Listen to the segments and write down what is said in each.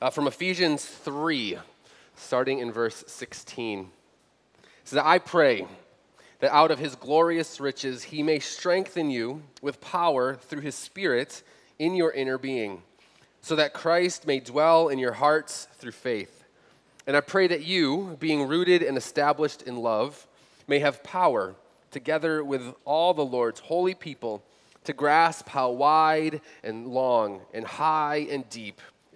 uh, from Ephesians 3, starting in verse 16. It says, I pray that out of his glorious riches he may strengthen you with power through his Spirit in your inner being, so that Christ may dwell in your hearts through faith. And I pray that you, being rooted and established in love, may have power, together with all the Lord's holy people, to grasp how wide and long and high and deep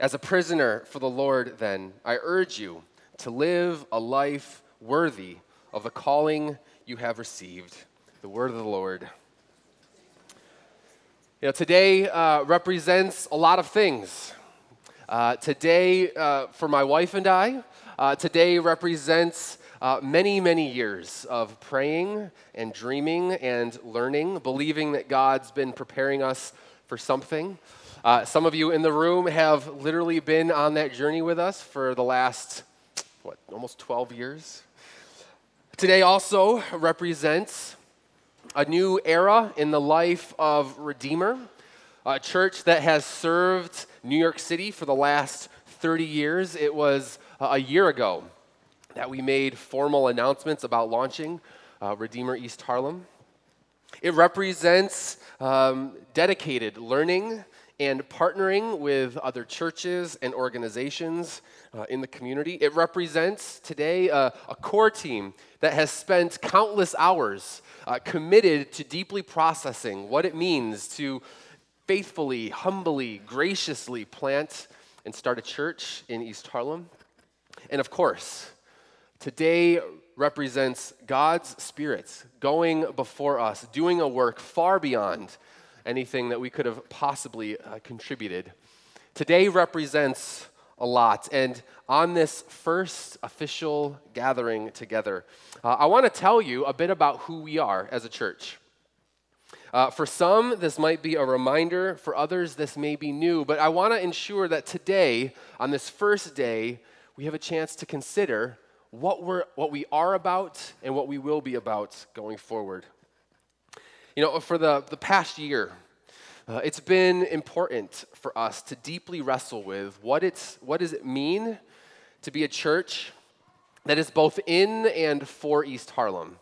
As a prisoner for the Lord, then, I urge you to live a life worthy of the calling you have received. The word of the Lord. You know, today uh, represents a lot of things. Uh, today, uh, for my wife and I, uh, today represents uh, many, many years of praying and dreaming and learning, believing that God's been preparing us for something. Uh, some of you in the room have literally been on that journey with us for the last, what, almost 12 years? Today also represents a new era in the life of Redeemer, a church that has served New York City for the last 30 years. It was a year ago that we made formal announcements about launching uh, Redeemer East Harlem. It represents um, dedicated learning and partnering with other churches and organizations uh, in the community. It represents today a, a, core team that has spent countless hours uh, committed to deeply processing what it means to faithfully, humbly, graciously plant and start a church in East Harlem. And of course, today represents God's Spirit going before us, doing a work far beyond anything that we could have possibly uh, contributed. Today represents a lot. And on this first official gathering together, uh, I want to tell you a bit about who we are as a church. Uh, for some, this might be a reminder. For others, this may be new. But I want to ensure that today, on this first day, we have a chance to consider what, we're, what we are about and what we will be about going forward. You know, for the, the past year, uh, it's been important for us to deeply wrestle with what, it's, what does it mean to be a church that is both in and for East Harlem.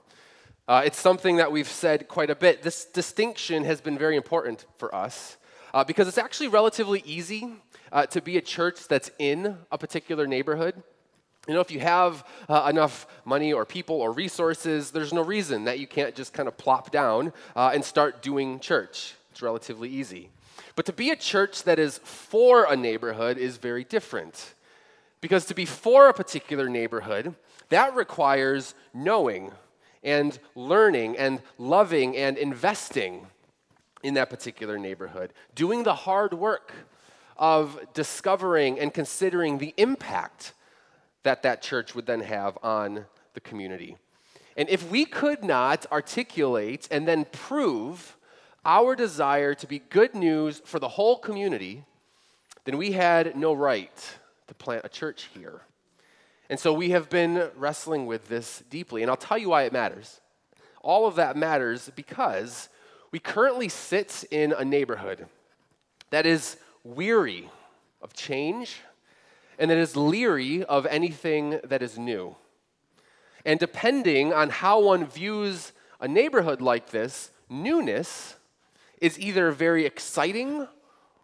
Uh, it's something that we've said quite a bit. This distinction has been very important for us uh, because it's actually relatively easy uh, to be a church that's in a particular neighborhood. You know, if you have uh, enough money or people or resources, there's no reason that you can't just kind of plop down uh, and start doing church. It's relatively easy. But to be a church that is for a neighborhood is very different. Because to be for a particular neighborhood, that requires knowing and learning and loving and investing in that particular neighborhood, doing the hard work of discovering and considering the impact that that church would then have on the community. And if we could not articulate and then prove our desire to be good news for the whole community, then we had no right to plant a church here. And so we have been wrestling with this deeply. And I'll tell you why it matters. All of that matters because we currently sit in a neighborhood that is weary of change and that is leery of anything that is new. And depending on how one views a neighborhood like this, newness is either very exciting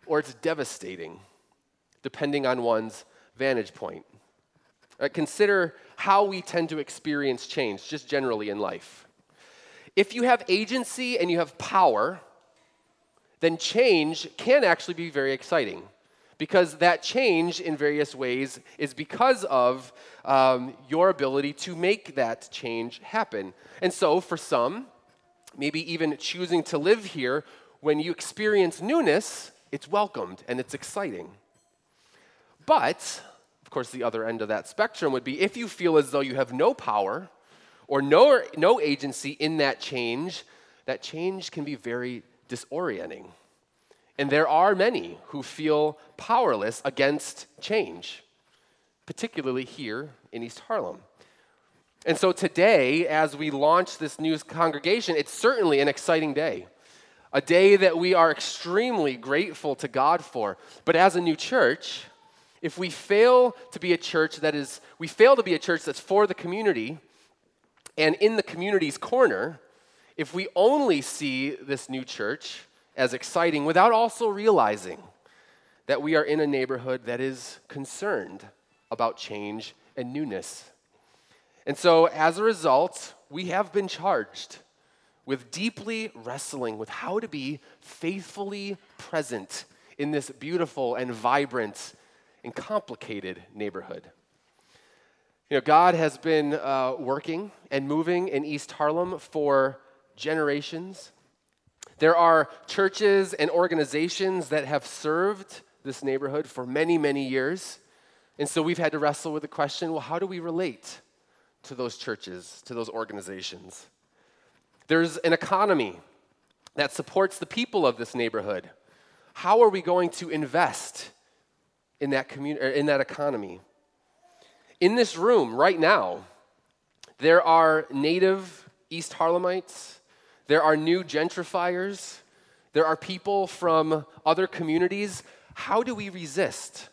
or it's devastating, depending on one's vantage point. Right, consider how we tend to experience change, just generally in life. If you have agency and you have power, then change can actually be very exciting because that change in various ways is because of um, your ability to make that change happen. And so, for some, maybe even choosing to live here, when you experience newness, it's welcomed and it's exciting. But Of course, the other end of that spectrum would be if you feel as though you have no power or no, no agency in that change, that change can be very disorienting. And there are many who feel powerless against change, particularly here in East Harlem. And so today, as we launch this new congregation, it's certainly an exciting day, a day that we are extremely grateful to God for. But as a new church, if we fail to be a church that is, we fail to be a church that's for the community and in the community's corner, if we only see this new church as exciting without also realizing that we are in a neighborhood that is concerned about change and newness. And so, as a result, we have been charged with deeply wrestling with how to be faithfully present in this beautiful and vibrant and complicated neighborhood. You know, God has been uh, working and moving in East Harlem for generations. There are churches and organizations that have served this neighborhood for many, many years. And so we've had to wrestle with the question well, how do we relate to those churches, to those organizations? There's an economy that supports the people of this neighborhood. How are we going to invest in that, community, er, in that economy. In this room right now, there are native East Harlemites, there are new gentrifiers, there are people from other communities. How do we resist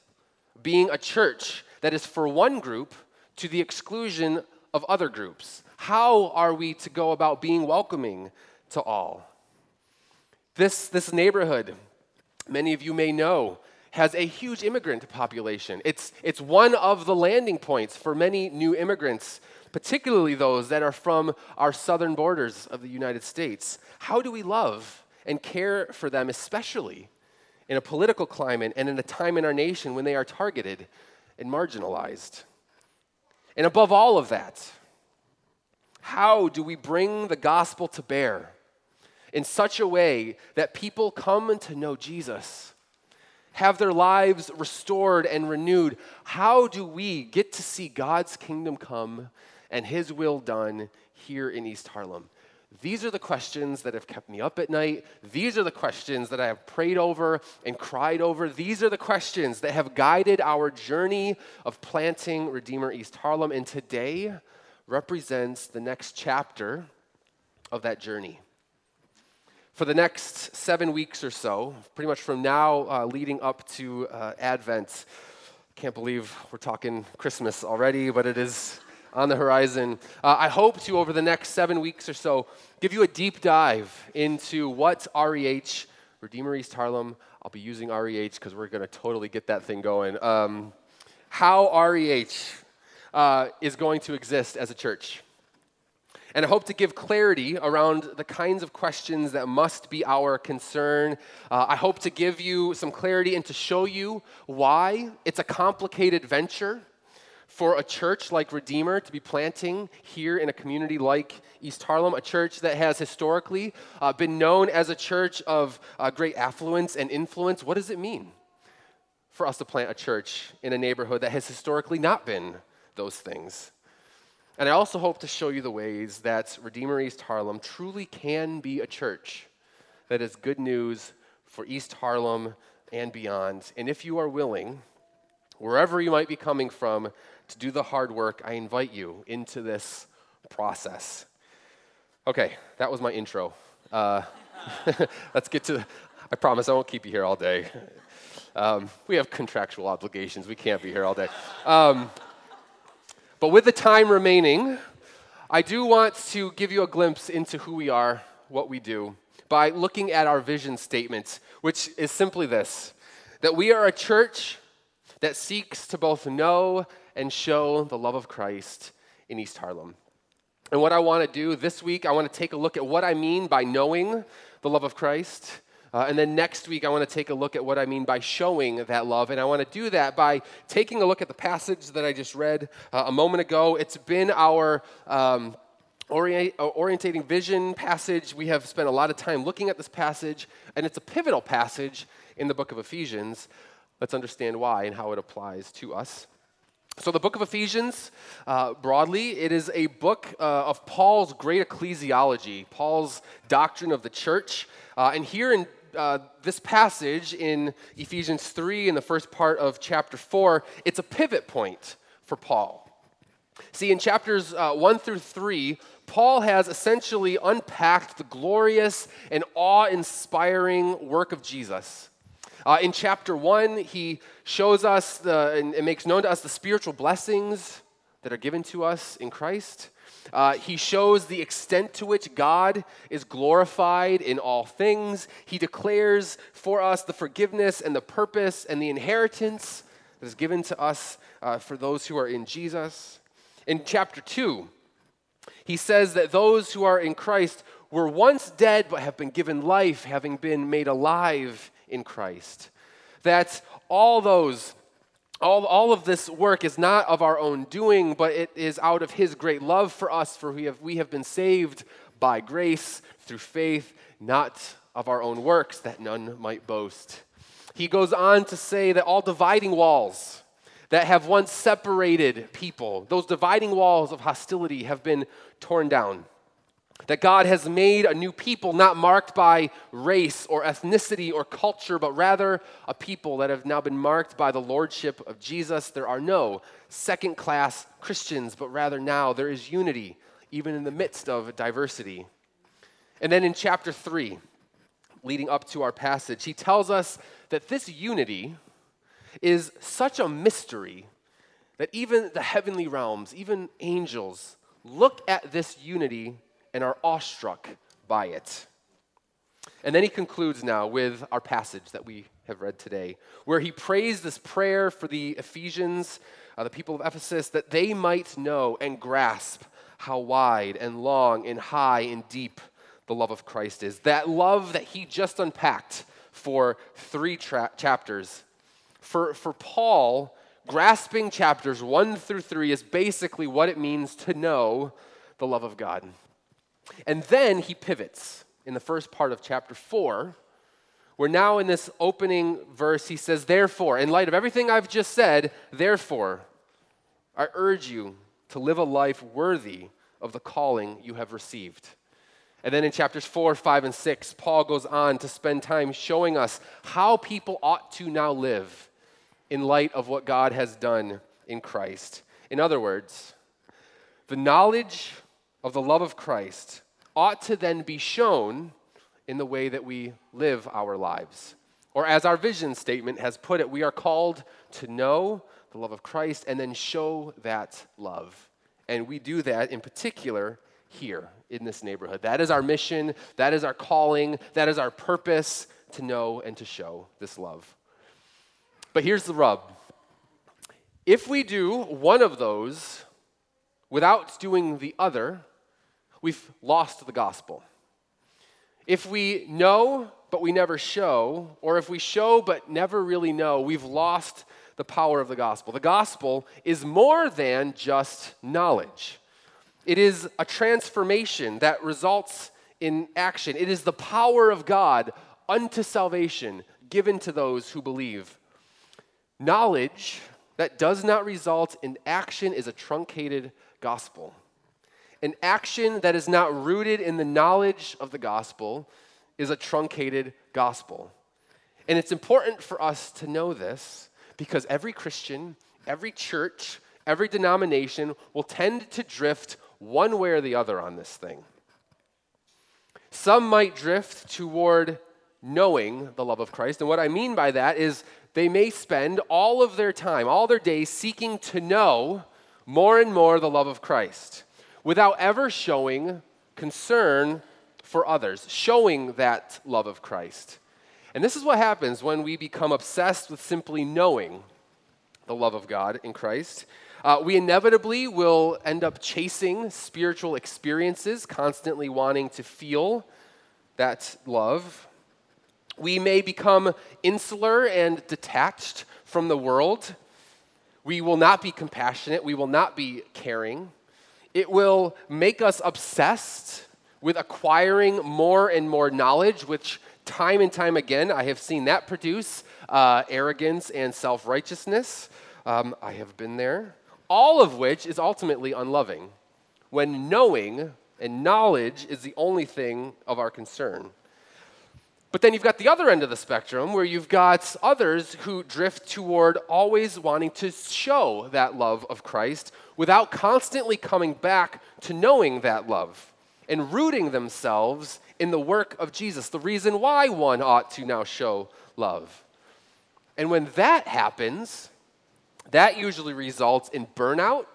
being a church that is for one group to the exclusion of other groups? How are we to go about being welcoming to all? This, this neighborhood, many of you may know, has a huge immigrant population. It's, it's one of the landing points for many new immigrants, particularly those that are from our southern borders of the United States. How do we love and care for them, especially in a political climate and in a time in our nation when they are targeted and marginalized? And above all of that, how do we bring the gospel to bear in such a way that people come to know Jesus? have their lives restored and renewed, how do we get to see God's kingdom come and His will done here in East Harlem? These are the questions that have kept me up at night. These are the questions that I have prayed over and cried over. These are the questions that have guided our journey of planting Redeemer East Harlem. And today represents the next chapter of that journey for the next seven weeks or so, pretty much from now uh, leading up to uh, Advent. Can't believe we're talking Christmas already, but it is on the horizon. Uh, I hope to, over the next seven weeks or so, give you a deep dive into what REH, Redeemer East Harlem, I'll be using REH because we're going to totally get that thing going. Um, how REH uh, is going to exist as a church. And I hope to give clarity around the kinds of questions that must be our concern. Uh, I hope to give you some clarity and to show you why it's a complicated venture for a church like Redeemer to be planting here in a community like East Harlem, a church that has historically uh, been known as a church of uh, great affluence and influence. What does it mean for us to plant a church in a neighborhood that has historically not been those things? And I also hope to show you the ways that Redeemer East Harlem truly can be a church that is good news for East Harlem and beyond. And if you are willing, wherever you might be coming from, to do the hard work, I invite you into this process. Okay, that was my intro. Uh, let's get to, I promise I won't keep you here all day. Um, we have contractual obligations, we can't be here all day. Um, but with the time remaining, I do want to give you a glimpse into who we are, what we do, by looking at our vision statement, which is simply this that we are a church that seeks to both know and show the love of Christ in East Harlem. And what I want to do this week, I want to take a look at what I mean by knowing the love of Christ. Uh, and then next week, I want to take a look at what I mean by showing that love. And I want to do that by taking a look at the passage that I just read uh, a moment ago. It's been our. Um, orient, uh, orientating vision passage. We have spent a lot of time looking at this passage, and it's a pivotal passage in the book of Ephesians. Let's understand why and how it applies to us. So, the book of Ephesians, uh, broadly, it is a book uh, of Paul's great ecclesiology, Paul's doctrine of the church. Uh, and here in uh, this passage in Ephesians 3, in the first part of chapter 4, it's a pivot point for Paul. See, in chapters uh, 1 through 3, Paul has essentially unpacked the glorious and awe inspiring work of Jesus. Uh, in chapter 1, he shows us the, and, and makes known to us the spiritual blessings that are given to us in Christ. Uh, he shows the extent to which God is glorified in all things. He declares for us the forgiveness and the purpose and the inheritance that is given to us uh, for those who are in Jesus. In chapter 2, he says that those who are in Christ were once dead but have been given life, having been made alive in Christ. That all those, all, all of this work is not of our own doing, but it is out of His great love for us, for we have, we have been saved by grace through faith, not of our own works, that none might boast. He goes on to say that all dividing walls that have once separated people, those dividing walls of hostility, have been torn down. That God has made a new people not marked by race or ethnicity or culture, but rather a people that have now been marked by the lordship of Jesus. There are no second class Christians, but rather now there is unity, even in the midst of diversity. And then in chapter 3, leading up to our passage, he tells us that this unity is such a mystery that even the heavenly realms, even angels, look at this unity and are awestruck by it. And then he concludes now with our passage that we have read today, where he prays this prayer for the Ephesians, uh, the people of Ephesus, that they might know and grasp how wide and long and high and deep the love of Christ is. That love that he just unpacked for three tra- chapters. For, for Paul, grasping chapters one through three is basically what it means to know the love of God. And then he pivots in the first part of chapter 4, where now in this opening verse he says, Therefore, in light of everything I've just said, therefore, I urge you to live a life worthy of the calling you have received. And then in chapters 4, 5, and 6, Paul goes on to spend time showing us how people ought to now live in light of what God has done in Christ. In other words, the knowledge of the love of Christ ought to then be shown in the way that we live our lives. Or, as our vision statement has put it, we are called to know the love of Christ and then show that love. And we do that in particular here in this neighborhood. That is our mission, that is our calling, that is our purpose to know and to show this love. But here's the rub if we do one of those without doing the other, we've lost the gospel. If we know, but we never show, or if we show, but never really know, we've lost the power of the gospel. The gospel is more than just knowledge, it is a transformation that results in action. It is the power of God unto salvation given to those who believe. Knowledge that does not result in action is a truncated gospel. An action that is not rooted in the knowledge of the gospel is a truncated gospel. And it's important for us to know this because every Christian, every church, every denomination will tend to drift one way or the other on this thing. Some might drift toward knowing the love of Christ. And what I mean by that is they may spend all of their time, all their days, seeking to know more and more the love of Christ without ever showing concern for others, showing that love of Christ. And this is what happens when we become obsessed with simply knowing the love of God in Christ. Uh, we inevitably will end up chasing spiritual experiences, constantly wanting to feel that love. We may become insular and detached from the world. We will not be compassionate. We will not be caring. It will make us obsessed with acquiring more and more knowledge, which time and time again I have seen that produce uh, arrogance and self righteousness. Um, I have been there. all of which is ultimately unloving when knowing and knowledge is the only thing of our concern. But then you've got the other end of the spectrum where you've got others who drift toward always wanting to show that love of Christ without constantly coming back to knowing that love and rooting themselves in the work of Jesus, the reason why one ought to now show love. And when that happens, that usually results in burnout.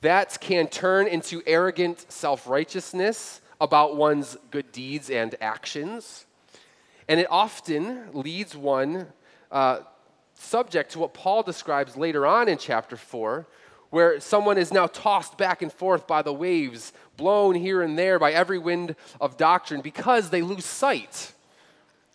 That can turn into arrogant self righteousness about one's good deeds and actions. And it often leads one uh, subject to what Paul describes later on in chapter 4, where someone is now tossed back and forth by the waves, blown here and there by every wind of doctrine, because they lose sight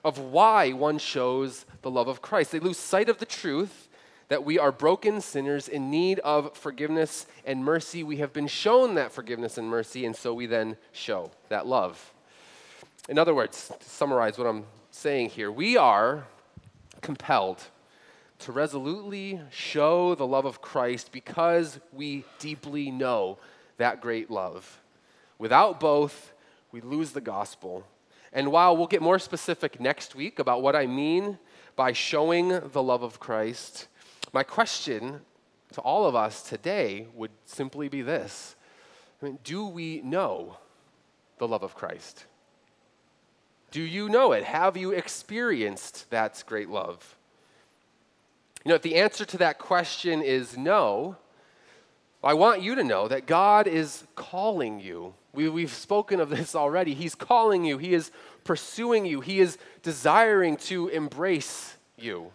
of why one shows the love of Christ. They lose sight of the truth that we are broken sinners in need of forgiveness and mercy. We have been shown that forgiveness and mercy, and so we then show that love. In other words, to summarize what I'm saying here, we are compelled to resolutely show the love of Christ because we deeply know that great love. Without both, we lose the gospel. And while we'll get more specific next week about what I mean by showing the love of Christ, my question to all of us today would simply be this I mean, Do we know the love of Christ? Do you know it? Have you experienced that great love? You know, if the answer to that question is no, I want you to know that God is calling you. We, we've spoken of this already. He's calling you, He is pursuing you, He is desiring to embrace you.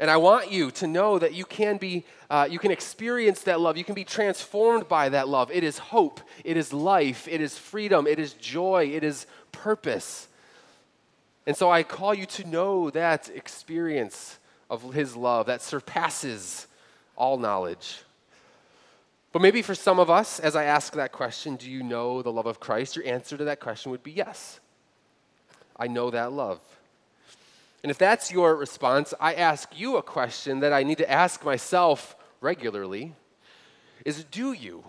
And I want you to know that you can be, uh, you can experience that love. You can be transformed by that love. It is hope. It is life. It is freedom. It is joy. It is purpose. And so I call you to know that experience of His love that surpasses all knowledge. But maybe for some of us, as I ask that question, do you know the love of Christ? Your answer to that question would be yes. I know that love. And if that's your response, I ask you a question that I need to ask myself regularly is do you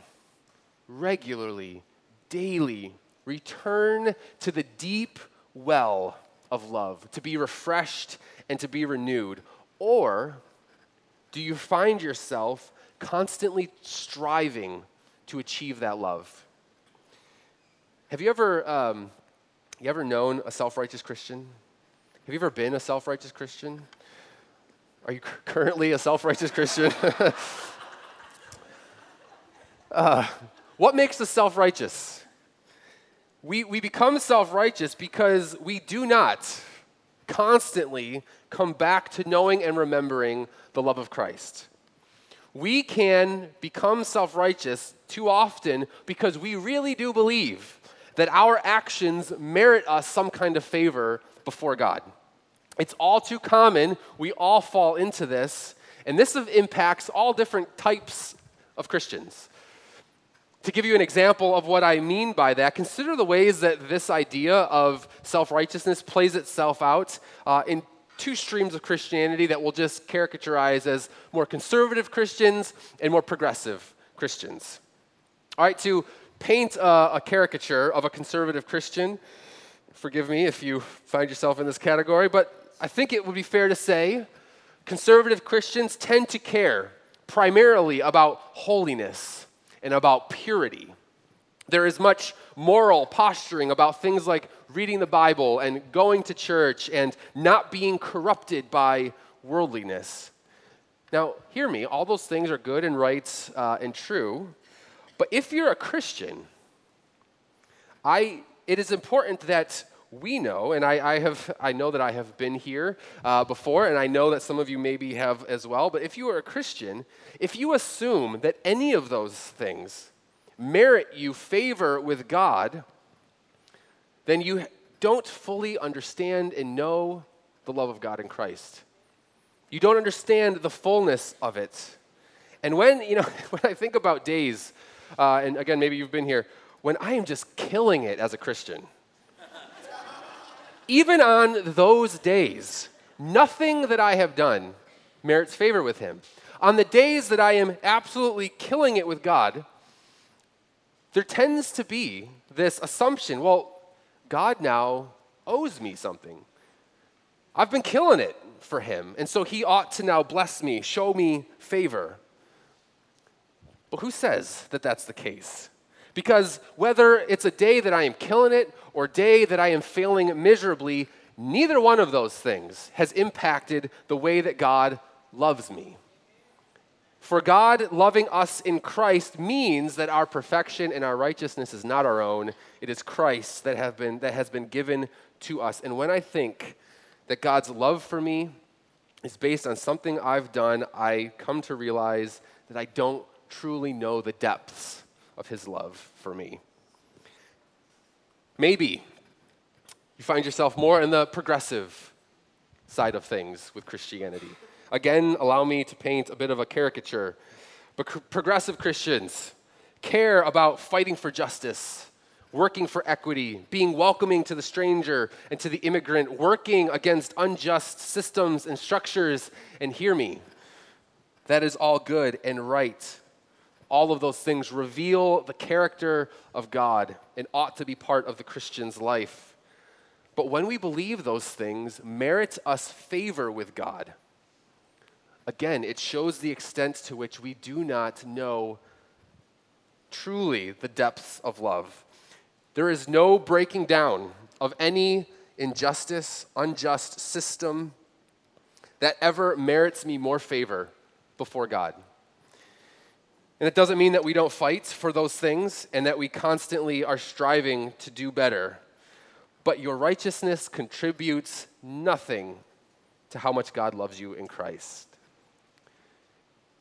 regularly, daily return to the deep well of love to be refreshed and to be renewed? Or do you find yourself constantly striving to achieve that love? Have you ever, um, you ever known a self righteous Christian? Have you ever been a self righteous Christian? Are you currently a self righteous Christian? uh, what makes us self righteous? We, we become self righteous because we do not constantly come back to knowing and remembering the love of Christ. We can become self righteous too often because we really do believe that our actions merit us some kind of favor before God. It's all too common. We all fall into this. And this impacts all different types of Christians. To give you an example of what I mean by that, consider the ways that this idea of self righteousness plays itself out uh, in two streams of Christianity that we'll just caricaturize as more conservative Christians and more progressive Christians. All right, to paint a, a caricature of a conservative Christian, forgive me if you find yourself in this category, but I think it would be fair to say conservative Christians tend to care primarily about holiness and about purity. There is much moral posturing about things like reading the Bible and going to church and not being corrupted by worldliness. Now, hear me, all those things are good and right uh, and true, but if you're a Christian, I, it is important that we know, and I, I, have, I know that I have been here uh, before, and I know that some of you maybe have as well, but if you are a Christian, if you assume that any of those things merit you favor with God, then you don't fully understand and know the love of God in Christ. You don't understand the fullness of it. And when, you know, when I think about days, uh, and again, maybe you've been here, when I am just killing it as a Christian, even on those days, nothing that I have done merits favor with him. on the days that I am absolutely killing it with God, there tends to be this assumption well, God now owes me something. I've been killing it for him, and so he ought to now bless me, show me favor. But who says that that's the case? Because whether it's a day that I am killing it or day that I am failing miserably, neither one of those things has impacted the way that God loves me. For God loving us in Christ means that our perfection and our righteousness is not our own. It is Christ that, have been, that has been given to us. And when I think that God's love for me is based on something I've done, I come to realize that I don't truly know the depths of His love for me. Maybe you find yourself more in the progressive side of things with Christianity. Again, allow me to paint a bit of a caricature. But progressive Christians care about fighting for justice, working for equity, being welcoming to the stranger and to the immigrant, working against unjust systems and structures. And hear me, that is all good and right. All of those things reveal the character of God and ought to be part of the Christian's life. But when we believe those things, merit us favor with God. Again, it shows the extent to which we do not know truly the depths of love. There is no breaking down of any injustice, unjust system that ever merits me more favor before God. And it doesn't mean that we don't fight for those things and that we constantly are striving to do better. But your righteousness contributes nothing to how much God loves you in Christ.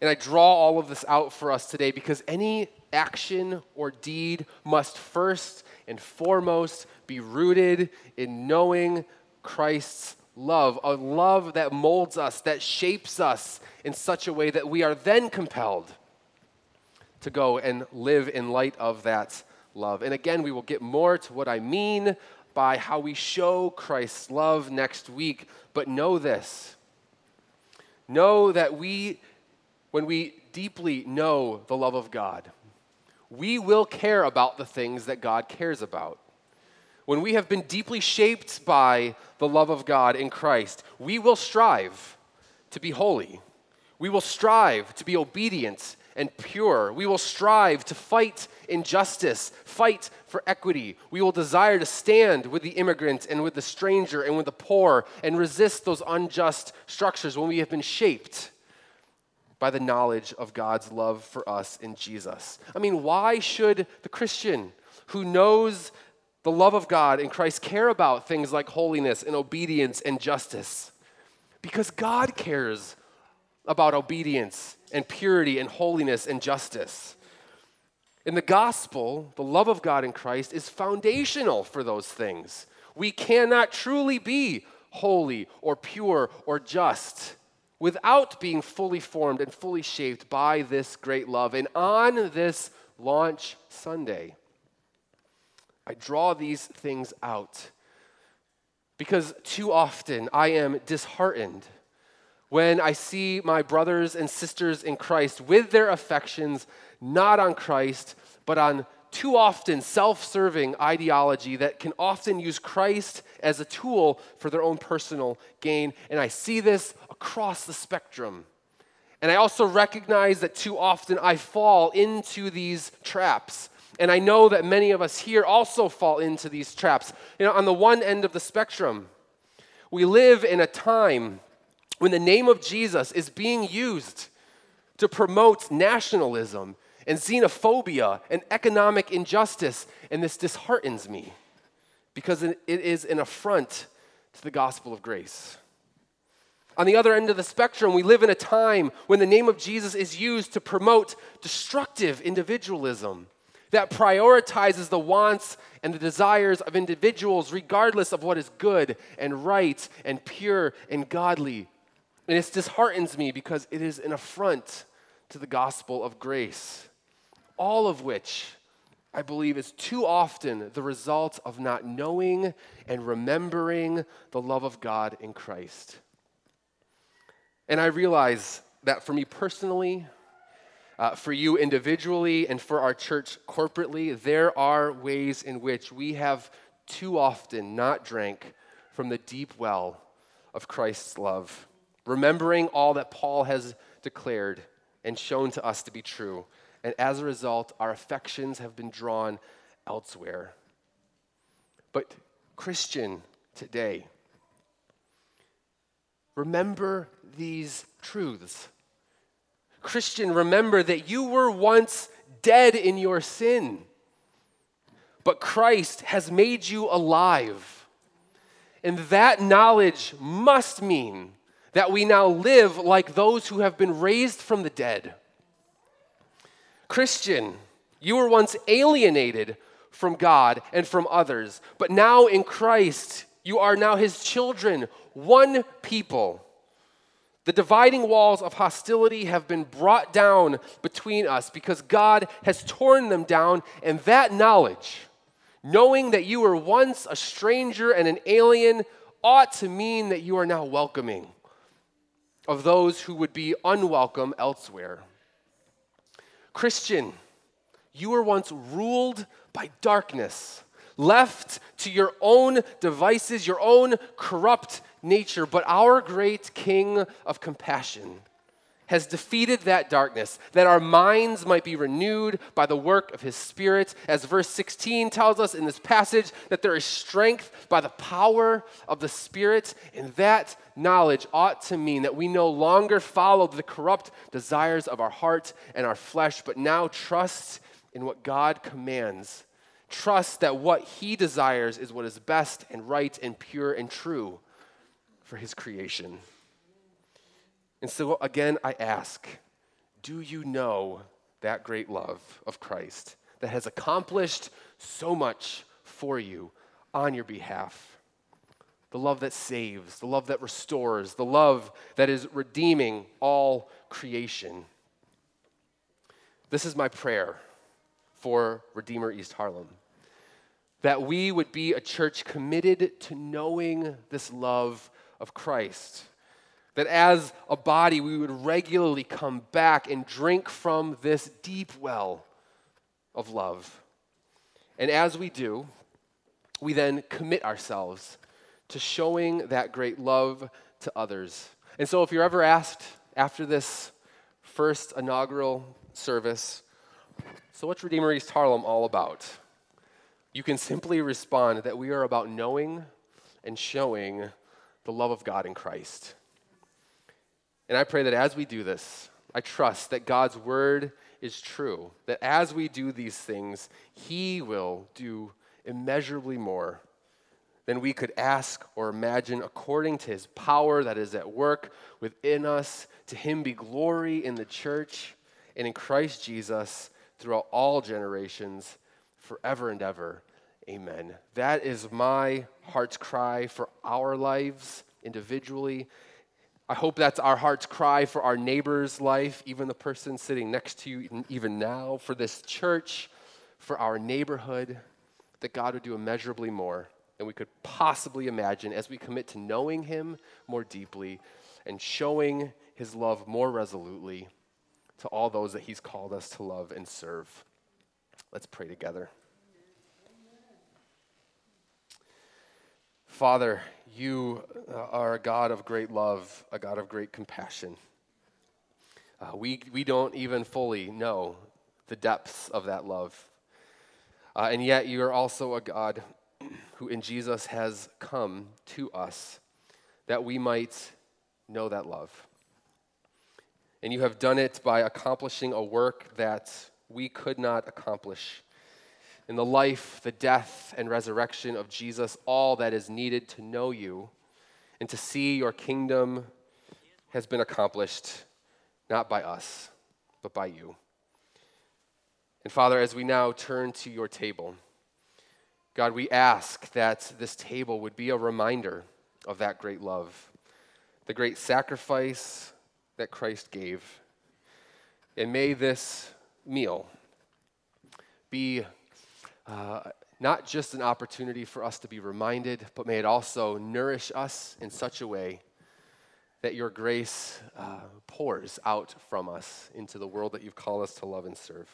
And I draw all of this out for us today because any action or deed must first and foremost be rooted in knowing Christ's love, a love that molds us, that shapes us in such a way that we are then compelled to go and live in light of that love. And again, we will get more to what I mean by how we show Christ's love next week. But know this know that we, when we deeply know the love of God, we will care about the things that God cares about. When we have been deeply shaped by the love of God in Christ, we will strive to be holy. We will strive to be obedient and pure. We will strive to fight injustice, fight for equity. We will desire to stand with the immigrant and with the stranger and with the poor and resist those unjust structures when we have been shaped by the knowledge of God's love for us in Jesus. I mean, why should the Christian who knows the love of God in Christ care about things like holiness and obedience and justice? Because God cares about obedience and purity and holiness and justice. In the gospel, the love of God in Christ is foundational for those things. We cannot truly be holy or pure or just without being fully formed and fully shaped by this great love. And on this launch Sunday, I draw these things out because too often I am disheartened when I see my brothers and sisters in Christ with their affections not on Christ, but on too often self serving ideology that can often use Christ as a tool for their own personal gain. And I see this across the spectrum. And I also recognize that too often I fall into these traps. And I know that many of us here also fall into these traps. You know, on the one end of the spectrum, we live in a time when the name of Jesus is being used to promote nationalism and xenophobia and economic injustice. And this disheartens me because it is an affront to the gospel of grace. On the other end of the spectrum, we live in a time when the name of Jesus is used to promote destructive individualism that prioritizes the wants and the desires of individuals regardless of what is good and right and pure and godly. And it disheartens me because it is an affront to the gospel of grace all of which I believe is too often the result of not knowing and remembering the love of God in Christ. And I realize that for me personally, uh, for you individually, and for our church corporately, there are ways in which we have too often not drank from the deep well of Christ's love, remembering all that Paul has declared and shown to us to be true. And as a result, our affections have been drawn elsewhere. But, Christian, today, remember these truths. Christian, remember that you were once dead in your sin, but Christ has made you alive. And that knowledge must mean that we now live like those who have been raised from the dead. Christian, you were once alienated from God and from others, but now in Christ, you are now his children, one people. The dividing walls of hostility have been brought down between us because God has torn them down, and that knowledge, knowing that you were once a stranger and an alien, ought to mean that you are now welcoming of those who would be unwelcome elsewhere. Christian, you were once ruled by darkness, left to your own devices, your own corrupt nature. But our great King of compassion has defeated that darkness, that our minds might be renewed by the work of his Spirit. As verse 16 tells us in this passage, that there is strength by the power of the Spirit, and that knowledge ought to mean that we no longer follow the corrupt desires of our heart and our flesh, but now trust in what God commands. Trust that what he desires is what is best and right and pure and true for his creation. And so, again, I ask do you know that great love of Christ that has accomplished so much for you on your behalf? The love that saves, the love that restores, the love that is redeeming all creation. This is my prayer for Redeemer East Harlem that we would be a church committed to knowing this love of Christ. That as a body, we would regularly come back and drink from this deep well of love. And as we do, we then commit ourselves to showing that great love to others. And so, if you're ever asked after this first inaugural service, so what's Redeemer East Harlem all about? You can simply respond that we are about knowing and showing the love of God in Christ. And I pray that as we do this, I trust that God's word is true, that as we do these things, He will do immeasurably more than we could ask or imagine according to His power that is at work within us. To Him be glory in the church and in Christ Jesus throughout all generations, forever and ever. Amen. That is my heart's cry for our lives individually. I hope that's our heart's cry for our neighbor's life, even the person sitting next to you, even now, for this church, for our neighborhood, that God would do immeasurably more than we could possibly imagine as we commit to knowing Him more deeply and showing His love more resolutely to all those that He's called us to love and serve. Let's pray together. Father, you uh, are a God of great love, a God of great compassion. Uh, we, we don't even fully know the depths of that love. Uh, and yet, you are also a God who in Jesus has come to us that we might know that love. And you have done it by accomplishing a work that we could not accomplish in the life, the death, and resurrection of Jesus, all that is needed to know you and to see your kingdom has been accomplished not by us, but by you. And Father, as we now turn to your table, God, we ask that this table would be a reminder of that great love, the great sacrifice that Christ gave. And may this meal be uh, not just an opportunity for us to be reminded, but may it also nourish us in such a way that your grace uh, pours out from us into the world that you've called us to love and serve.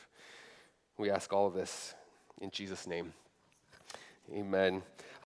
We ask all of this in Jesus' name. Amen.